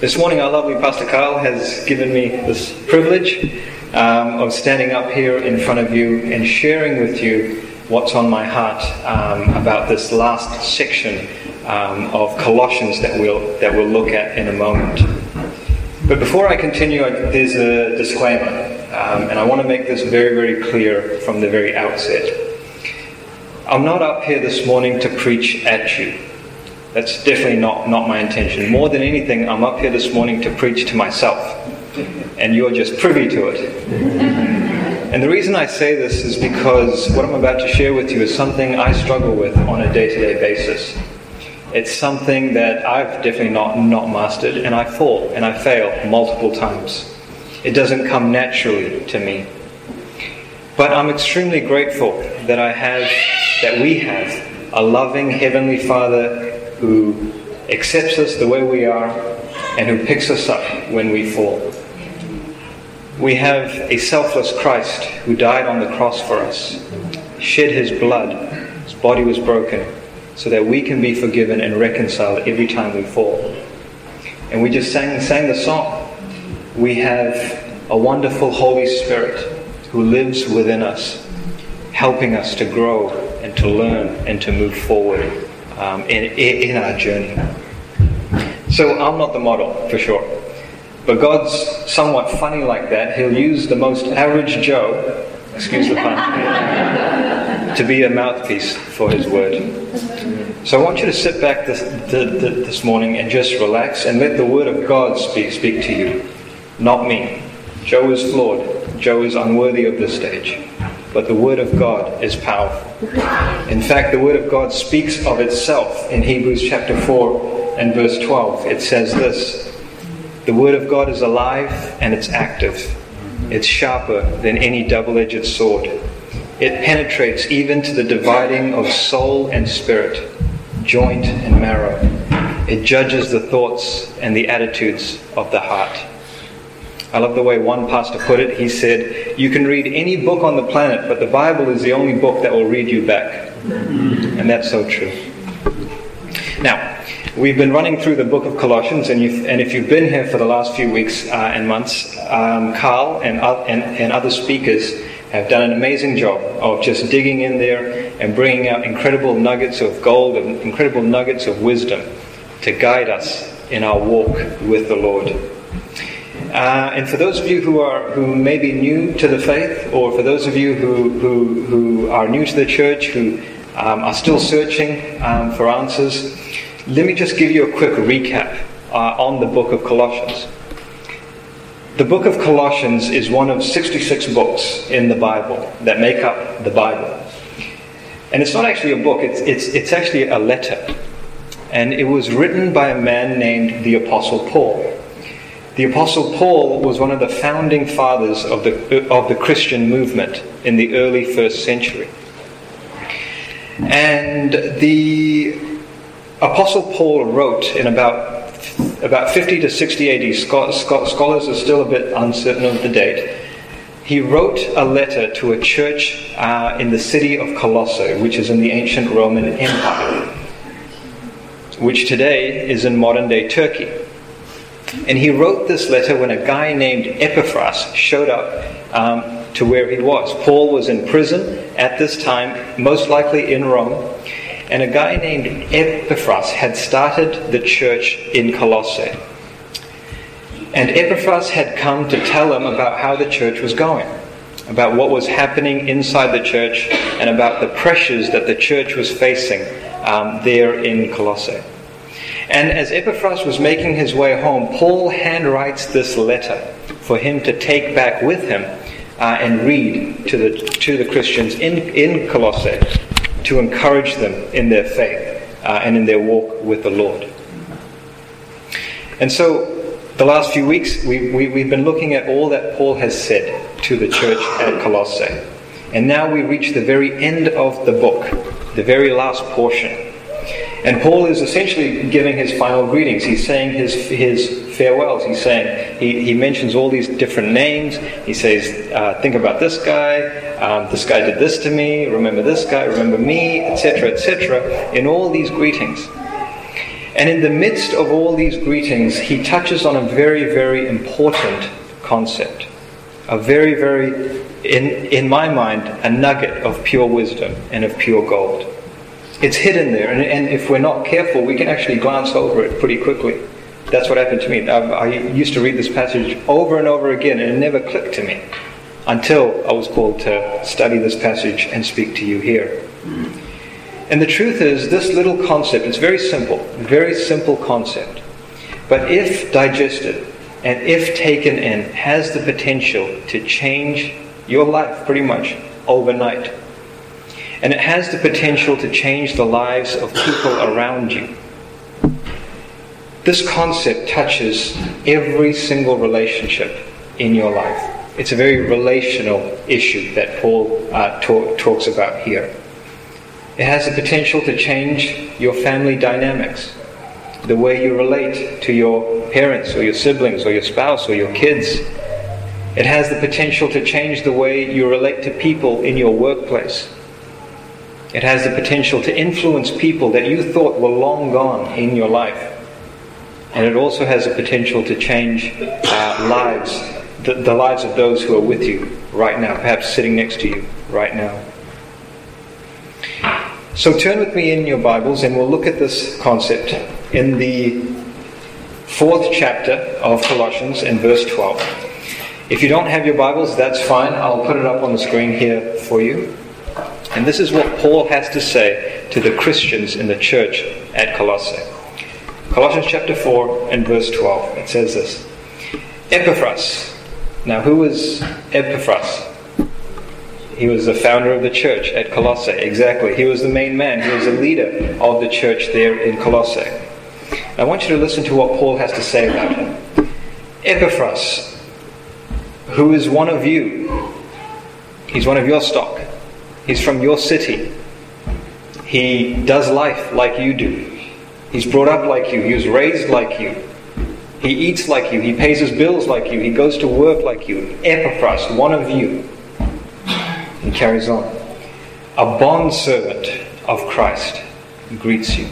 This morning, our lovely Pastor Carl has given me this privilege um, of standing up here in front of you and sharing with you what's on my heart um, about this last section um, of Colossians that we'll, that we'll look at in a moment. But before I continue, there's a disclaimer, um, and I want to make this very, very clear from the very outset. I'm not up here this morning to preach at you. That's definitely not, not my intention. More than anything, I'm up here this morning to preach to myself. And you're just privy to it. and the reason I say this is because what I'm about to share with you is something I struggle with on a day to day basis. It's something that I've definitely not, not mastered, and I fall and I fail multiple times. It doesn't come naturally to me. But I'm extremely grateful that I have, that we have, a loving Heavenly Father who accepts us the way we are and who picks us up when we fall. We have a selfless Christ who died on the cross for us, shed his blood, his body was broken, so that we can be forgiven and reconciled every time we fall. And we just sang, sang the song. We have a wonderful Holy Spirit who lives within us, helping us to grow and to learn and to move forward um, in, in our journey. So I'm not the model, for sure. But God's somewhat funny like that. He'll use the most average Joe, excuse the pun, to be a mouthpiece for His word. So I want you to sit back this, this morning and just relax and let the word of God speak, speak to you, not me. Joe is flawed. Joe is unworthy of this stage but the Word of God is powerful. In fact, the Word of God speaks of itself in Hebrews chapter 4 and verse 12. It says this The Word of God is alive and it's active, it's sharper than any double edged sword. It penetrates even to the dividing of soul and spirit, joint and marrow. It judges the thoughts and the attitudes of the heart. I love the way one pastor put it. He said, You can read any book on the planet, but the Bible is the only book that will read you back. And that's so true. Now, we've been running through the book of Colossians, and, and if you've been here for the last few weeks uh, and months, um, Carl and, uh, and, and other speakers have done an amazing job of just digging in there and bringing out incredible nuggets of gold and incredible nuggets of wisdom to guide us in our walk with the Lord. Uh, and for those of you who are who may be new to the faith, or for those of you who who, who are new to the church, who um, are still searching um, for answers, let me just give you a quick recap uh, on the book of Colossians. The book of Colossians is one of 66 books in the Bible that make up the Bible. And it's not actually a book, it's, it's, it's actually a letter. And it was written by a man named the Apostle Paul. The Apostle Paul was one of the founding fathers of the, of the Christian movement in the early first century. And the Apostle Paul wrote in about, about 50 to 60 AD, scholars are still a bit uncertain of the date. He wrote a letter to a church uh, in the city of Colossae, which is in the ancient Roman Empire, which today is in modern day Turkey. And he wrote this letter when a guy named Epaphras showed up um, to where he was. Paul was in prison at this time, most likely in Rome. And a guy named Epaphras had started the church in Colossae. And Epaphras had come to tell him about how the church was going, about what was happening inside the church, and about the pressures that the church was facing um, there in Colossae. And as Epaphras was making his way home, Paul handwrites this letter for him to take back with him uh, and read to the, to the Christians in, in Colossae to encourage them in their faith uh, and in their walk with the Lord. And so, the last few weeks, we, we, we've been looking at all that Paul has said to the church at Colossae. And now we reach the very end of the book, the very last portion. And Paul is essentially giving his final greetings. He's saying his, his farewells. He's saying, he, he mentions all these different names. He says, uh, think about this guy. Um, this guy did this to me. Remember this guy. Remember me, etc., etc., in all these greetings. And in the midst of all these greetings, he touches on a very, very important concept. A very, very, in, in my mind, a nugget of pure wisdom and of pure gold. It's hidden there, and, and if we're not careful, we can actually glance over it pretty quickly. That's what happened to me. I, I used to read this passage over and over again, and it never clicked to me until I was called to study this passage and speak to you here. And the truth is, this little concept, it's very simple, very simple concept. But if digested and if taken in, has the potential to change your life pretty much overnight. And it has the potential to change the lives of people around you. This concept touches every single relationship in your life. It's a very relational issue that Paul uh, talk, talks about here. It has the potential to change your family dynamics, the way you relate to your parents or your siblings or your spouse or your kids. It has the potential to change the way you relate to people in your workplace. It has the potential to influence people that you thought were long gone in your life. And it also has the potential to change uh, lives, the, the lives of those who are with you right now, perhaps sitting next to you right now. So turn with me in your Bibles and we'll look at this concept in the fourth chapter of Colossians in verse 12. If you don't have your Bibles, that's fine. I'll put it up on the screen here for you. And this is what Paul has to say to the Christians in the church at Colossae. Colossians chapter 4 and verse 12. It says this Epaphras. Now, who was Epaphras? He was the founder of the church at Colossae. Exactly. He was the main man. He was the leader of the church there in Colossae. I want you to listen to what Paul has to say about him. Epaphras, who is one of you, he's one of your stock, he's from your city, he does life like you do. He's brought up like you. He was raised like you. He eats like you. He pays his bills like you. He goes to work like you. Epaphras, one of you. He carries on. A bondservant of Christ greets you.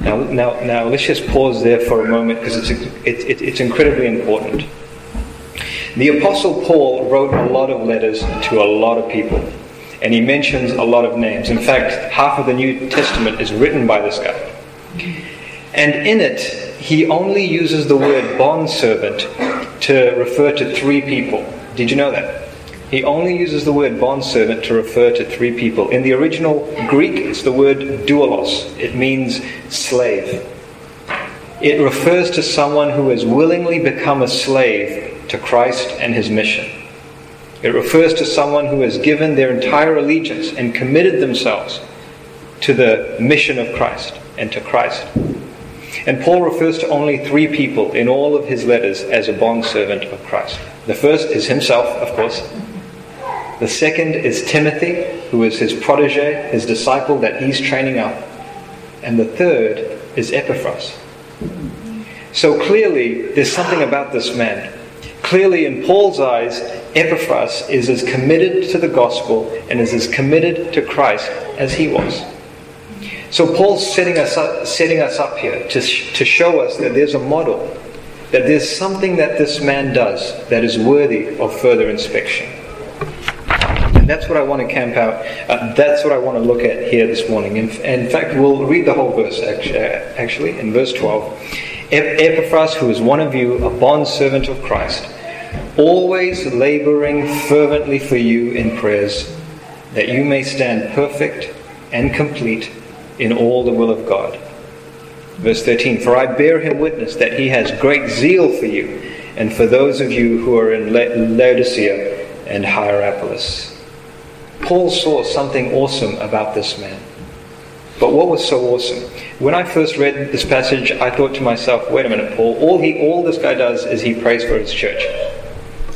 Now, now, now let's just pause there for a moment because it's, it, it, it's incredibly important. The Apostle Paul wrote a lot of letters to a lot of people, and he mentions a lot of names. In fact, half of the New Testament is written by this guy. And in it, he only uses the word bondservant to refer to three people. Did you know that? He only uses the word bondservant to refer to three people. In the original Greek, it's the word doulos. It means slave. It refers to someone who has willingly become a slave to Christ and his mission. It refers to someone who has given their entire allegiance and committed themselves to the mission of Christ and to Christ. And Paul refers to only three people in all of his letters as a bondservant of Christ. The first is himself, of course. The second is Timothy, who is his protege, his disciple that he's training up. And the third is Epaphras. So clearly, there's something about this man. Clearly, in Paul's eyes, Epaphras is as committed to the gospel and is as committed to Christ as he was. So Paul's setting us up, setting us up here to, to show us that there's a model, that there's something that this man does that is worthy of further inspection. And that's what I want to camp out. Uh, that's what I want to look at here this morning. In, in fact, we'll read the whole verse actually, actually in verse 12. Epaphras, who is one of you, a bondservant of Christ, always laboring fervently for you in prayers, that you may stand perfect and complete in all the will of God. Verse 13 For I bear him witness that he has great zeal for you and for those of you who are in Laodicea and Hierapolis. Paul saw something awesome about this man. But what was so awesome? When I first read this passage, I thought to myself, wait a minute, Paul, all he all this guy does is he prays for his church.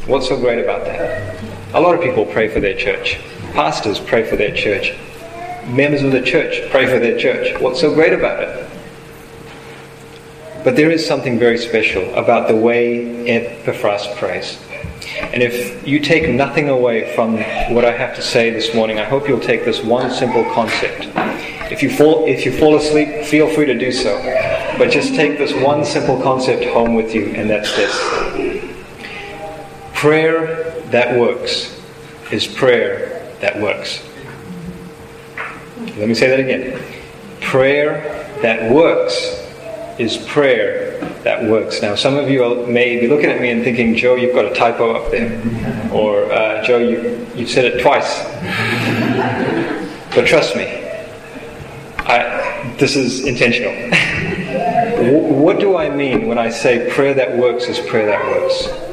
What's so great about that? A lot of people pray for their church. Pastors pray for their church members of the church pray for their church. What's so great about it? But there is something very special about the way Epaphras prays. And if you take nothing away from what I have to say this morning, I hope you'll take this one simple concept. If you fall, if you fall asleep, feel free to do so. But just take this one simple concept home with you, and that's this prayer that works is prayer that works. Let me say that again. Prayer that works is prayer that works. Now, some of you may be looking at me and thinking, Joe, you've got a typo up there. Or, uh, Joe, you, you've said it twice. but trust me, I, this is intentional. what do I mean when I say prayer that works is prayer that works?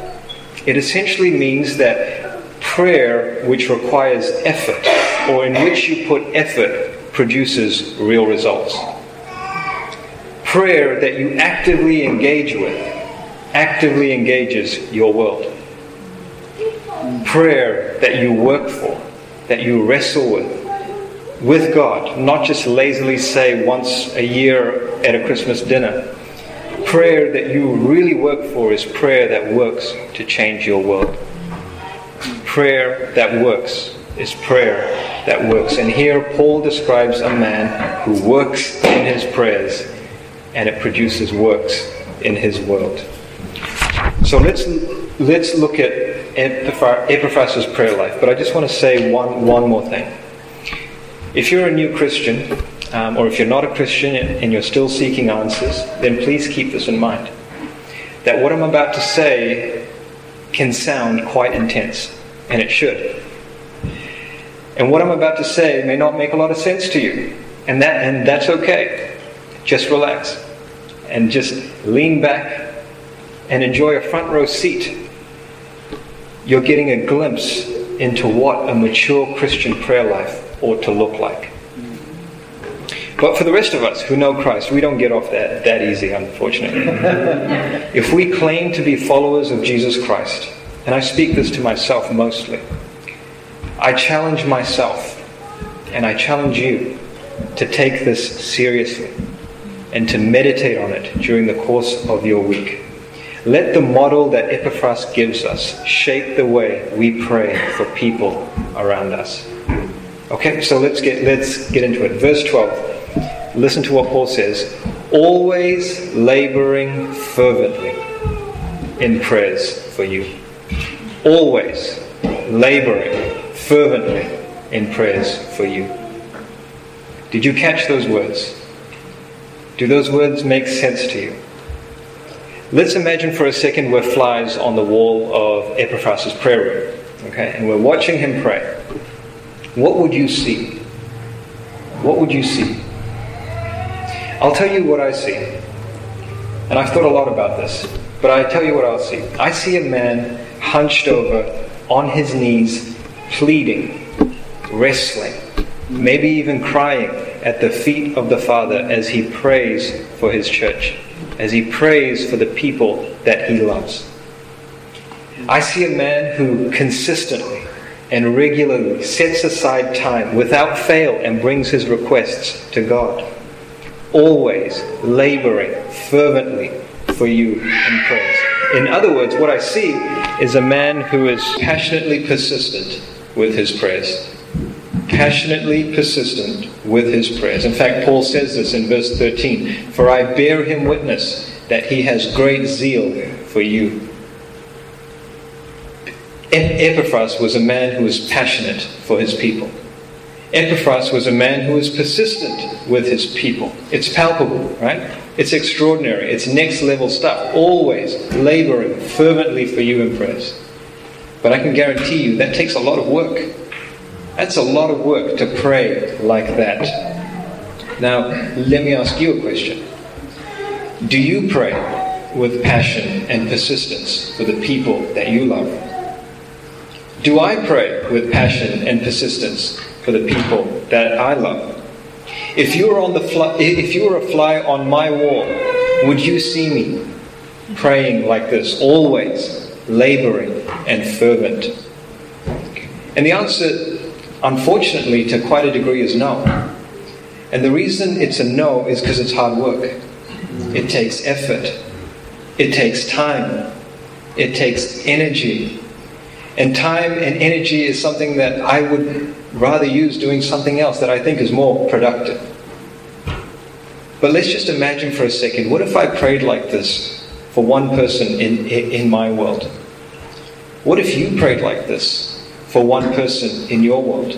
It essentially means that prayer which requires effort, or in which you put effort, produces real results prayer that you actively engage with actively engages your world. Prayer that you work for, that you wrestle with, with God, not just lazily say once a year at a Christmas dinner. Prayer that you really work for is prayer that works to change your world. Prayer that works is prayer that works. And here Paul describes a man who works in his prayers and it produces works in his world. So let's let's look at Epaphras' prayer life. But I just want to say one one more thing. If you're a new Christian, um, or if you're not a Christian and you're still seeking answers, then please keep this in mind. That what I'm about to say can sound quite intense, and it should. And what I'm about to say may not make a lot of sense to you, and that and that's okay. Just relax and just lean back and enjoy a front row seat. You're getting a glimpse into what a mature Christian prayer life ought to look like. But for the rest of us who know Christ, we don't get off that, that easy, unfortunately. if we claim to be followers of Jesus Christ, and I speak this to myself mostly, I challenge myself and I challenge you to take this seriously and to meditate on it during the course of your week. Let the model that Epaphras gives us shape the way we pray for people around us. Okay, so let's get let's get into it. Verse 12. Listen to what Paul says. Always laboring fervently in prayers for you. Always laboring fervently in prayers for you. Did you catch those words? Do those words make sense to you? Let's imagine for a second we're flies on the wall of Epaphras' prayer room, okay, and we're watching him pray. What would you see? What would you see? I'll tell you what I see. And I've thought a lot about this, but I tell you what I'll see. I see a man hunched over on his knees, pleading, wrestling, maybe even crying at the feet of the Father as he prays for his church, as he prays for the people that he loves. I see a man who consistently and regularly sets aside time without fail and brings his requests to God, always laboring fervently for you in prayers. In other words, what I see is a man who is passionately persistent with his prayers passionately persistent with his prayers. In fact, Paul says this in verse 13 For I bear him witness that he has great zeal for you. Epaphras was a man who was passionate for his people. Epaphras was a man who was persistent with his people. It's palpable, right? It's extraordinary. It's next level stuff. Always laboring fervently for you in prayers. But I can guarantee you that takes a lot of work. That's a lot of work to pray like that. Now, let me ask you a question. Do you pray with passion and persistence for the people that you love? Do I pray with passion and persistence for the people that I love? If you were on the fly, if you were a fly on my wall, would you see me praying like this, always laboring and fervent? And the answer unfortunately, to quite a degree, is no. And the reason it's a no is because it's hard work. It takes effort. It takes time. It takes energy. And time and energy is something that I would rather use doing something else that I think is more productive. But let's just imagine for a second what if I prayed like this for one person in, in my world? What if you prayed like this for one person in your world?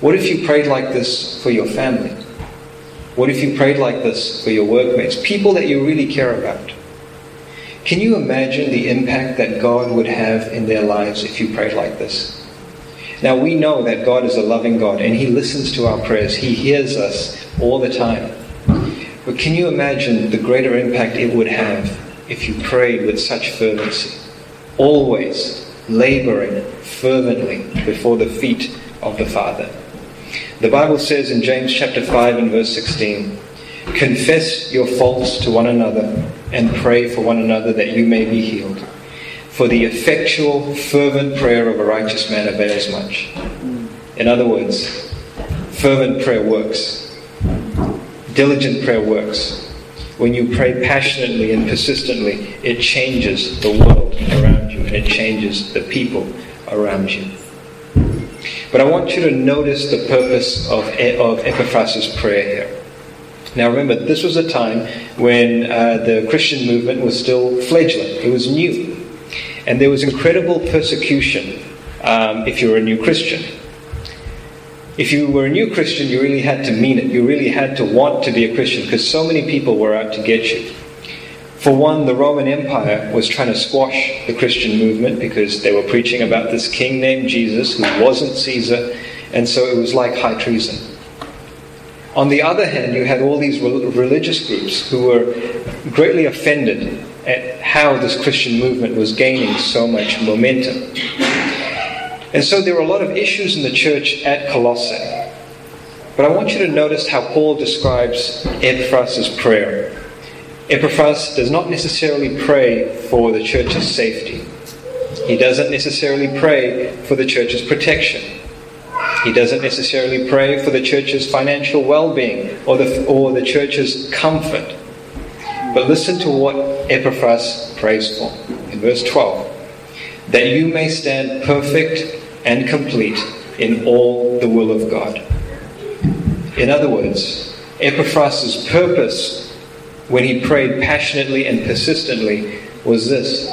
What if you prayed like this for your family? What if you prayed like this for your workmates, people that you really care about? Can you imagine the impact that God would have in their lives if you prayed like this? Now, we know that God is a loving God and He listens to our prayers, He hears us all the time. But can you imagine the greater impact it would have if you prayed with such fervency? Always laboring fervently before the feet of the Father. The Bible says in James chapter 5 and verse 16, Confess your faults to one another and pray for one another that you may be healed. For the effectual, fervent prayer of a righteous man avails much. In other words, fervent prayer works. Diligent prayer works. When you pray passionately and persistently, it changes the world around you and it changes the people around you. But I want you to notice the purpose of, of Epaphras' prayer here. Now remember, this was a time when uh, the Christian movement was still fledgling, it was new. And there was incredible persecution um, if you were a new Christian. If you were a new Christian, you really had to mean it. You really had to want to be a Christian because so many people were out to get you. For one, the Roman Empire was trying to squash the Christian movement because they were preaching about this king named Jesus who wasn't Caesar, and so it was like high treason. On the other hand, you had all these religious groups who were greatly offended at how this Christian movement was gaining so much momentum. And so there were a lot of issues in the church at Colossae. But I want you to notice how Paul describes Epaphras' prayer. Epaphras does not necessarily pray for the church's safety. He doesn't necessarily pray for the church's protection. He doesn't necessarily pray for the church's financial well being or the, or the church's comfort. But listen to what Epaphras prays for in verse 12 that you may stand perfect and complete in all the will of God. In other words, Epaphras' purpose when he prayed passionately and persistently was this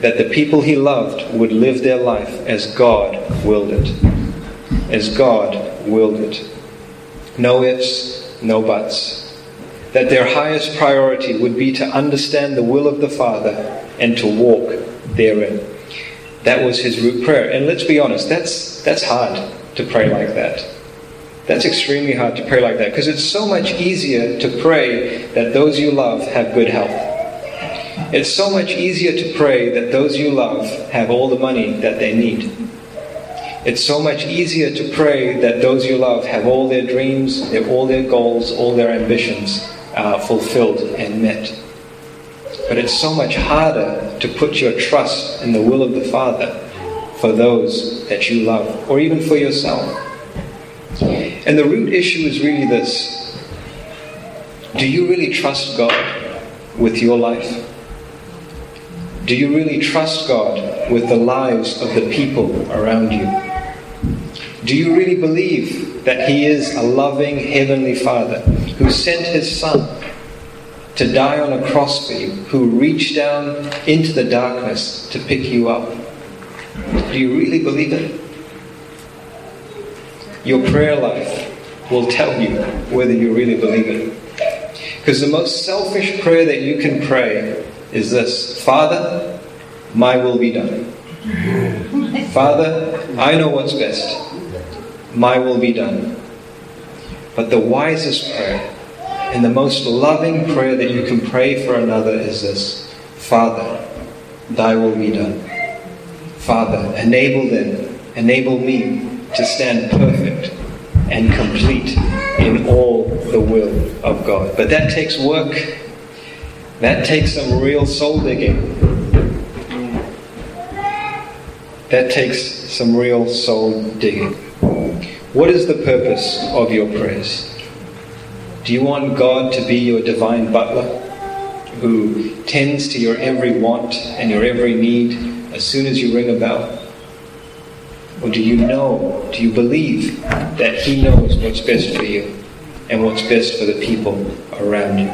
that the people he loved would live their life as God willed it. As God willed it. No ifs, no buts that their highest priority would be to understand the will of the Father and to walk therein. That was his root prayer. And let's be honest, that's, that's hard to pray like that. That's extremely hard to pray like that because it's so much easier to pray that those you love have good health. It's so much easier to pray that those you love have all the money that they need. It's so much easier to pray that those you love have all their dreams, all their goals, all their ambitions uh, fulfilled and met. But it's so much harder to put your trust in the will of the Father for those that you love, or even for yourself. And the root issue is really this Do you really trust God with your life? Do you really trust God with the lives of the people around you? Do you really believe that He is a loving Heavenly Father who sent His Son to die on a cross for you, who reached down into the darkness to pick you up? Do you really believe it? Your prayer life will tell you whether you really believe it. Because the most selfish prayer that you can pray is this Father, my will be done. Father, I know what's best my will be done. But the wisest prayer and the most loving prayer that you can pray for another is this Father, thy will be done. Father, enable them, enable me to stand perfect and complete in all the will of God. But that takes work. That takes some real soul digging. That takes some real soul digging. What is the purpose of your prayers? Do you want God to be your divine butler who tends to your every want and your every need as soon as you ring a bell? Or do you know, do you believe that He knows what's best for you? and what's best for the people around you.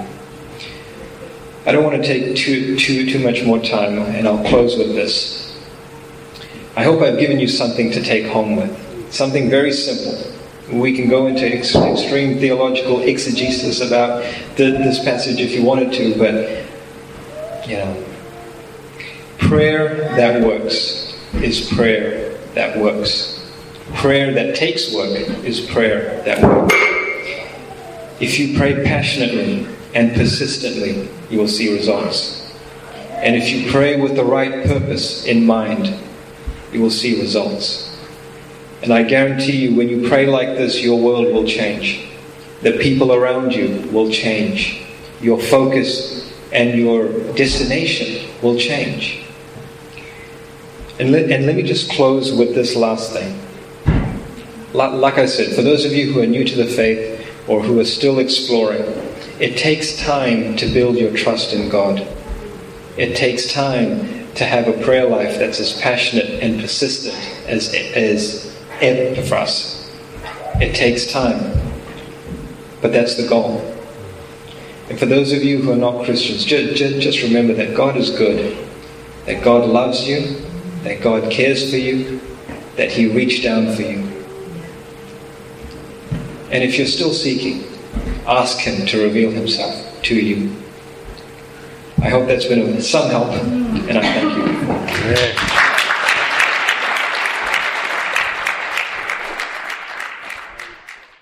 I don't want to take too, too, too much more time, and I'll close with this. I hope I've given you something to take home with, something very simple. We can go into ex- extreme theological exegesis about this passage if you wanted to, but, you know, prayer that works is prayer that works. Prayer that takes work is prayer that works. If you pray passionately and persistently, you will see results. And if you pray with the right purpose in mind, you will see results. And I guarantee you, when you pray like this, your world will change. The people around you will change. Your focus and your destination will change. And let, and let me just close with this last thing. Like I said, for those of you who are new to the faith or who are still exploring, it takes time to build your trust in God. It takes time to have a prayer life that's as passionate and persistent as, as Epaphras. It takes time. But that's the goal. And for those of you who are not Christians, just, just remember that God is good, that God loves you, that God cares for you, that He reached down for you. And if you're still seeking, ask Him to reveal Himself to you. I hope that's been some help, and I thank you.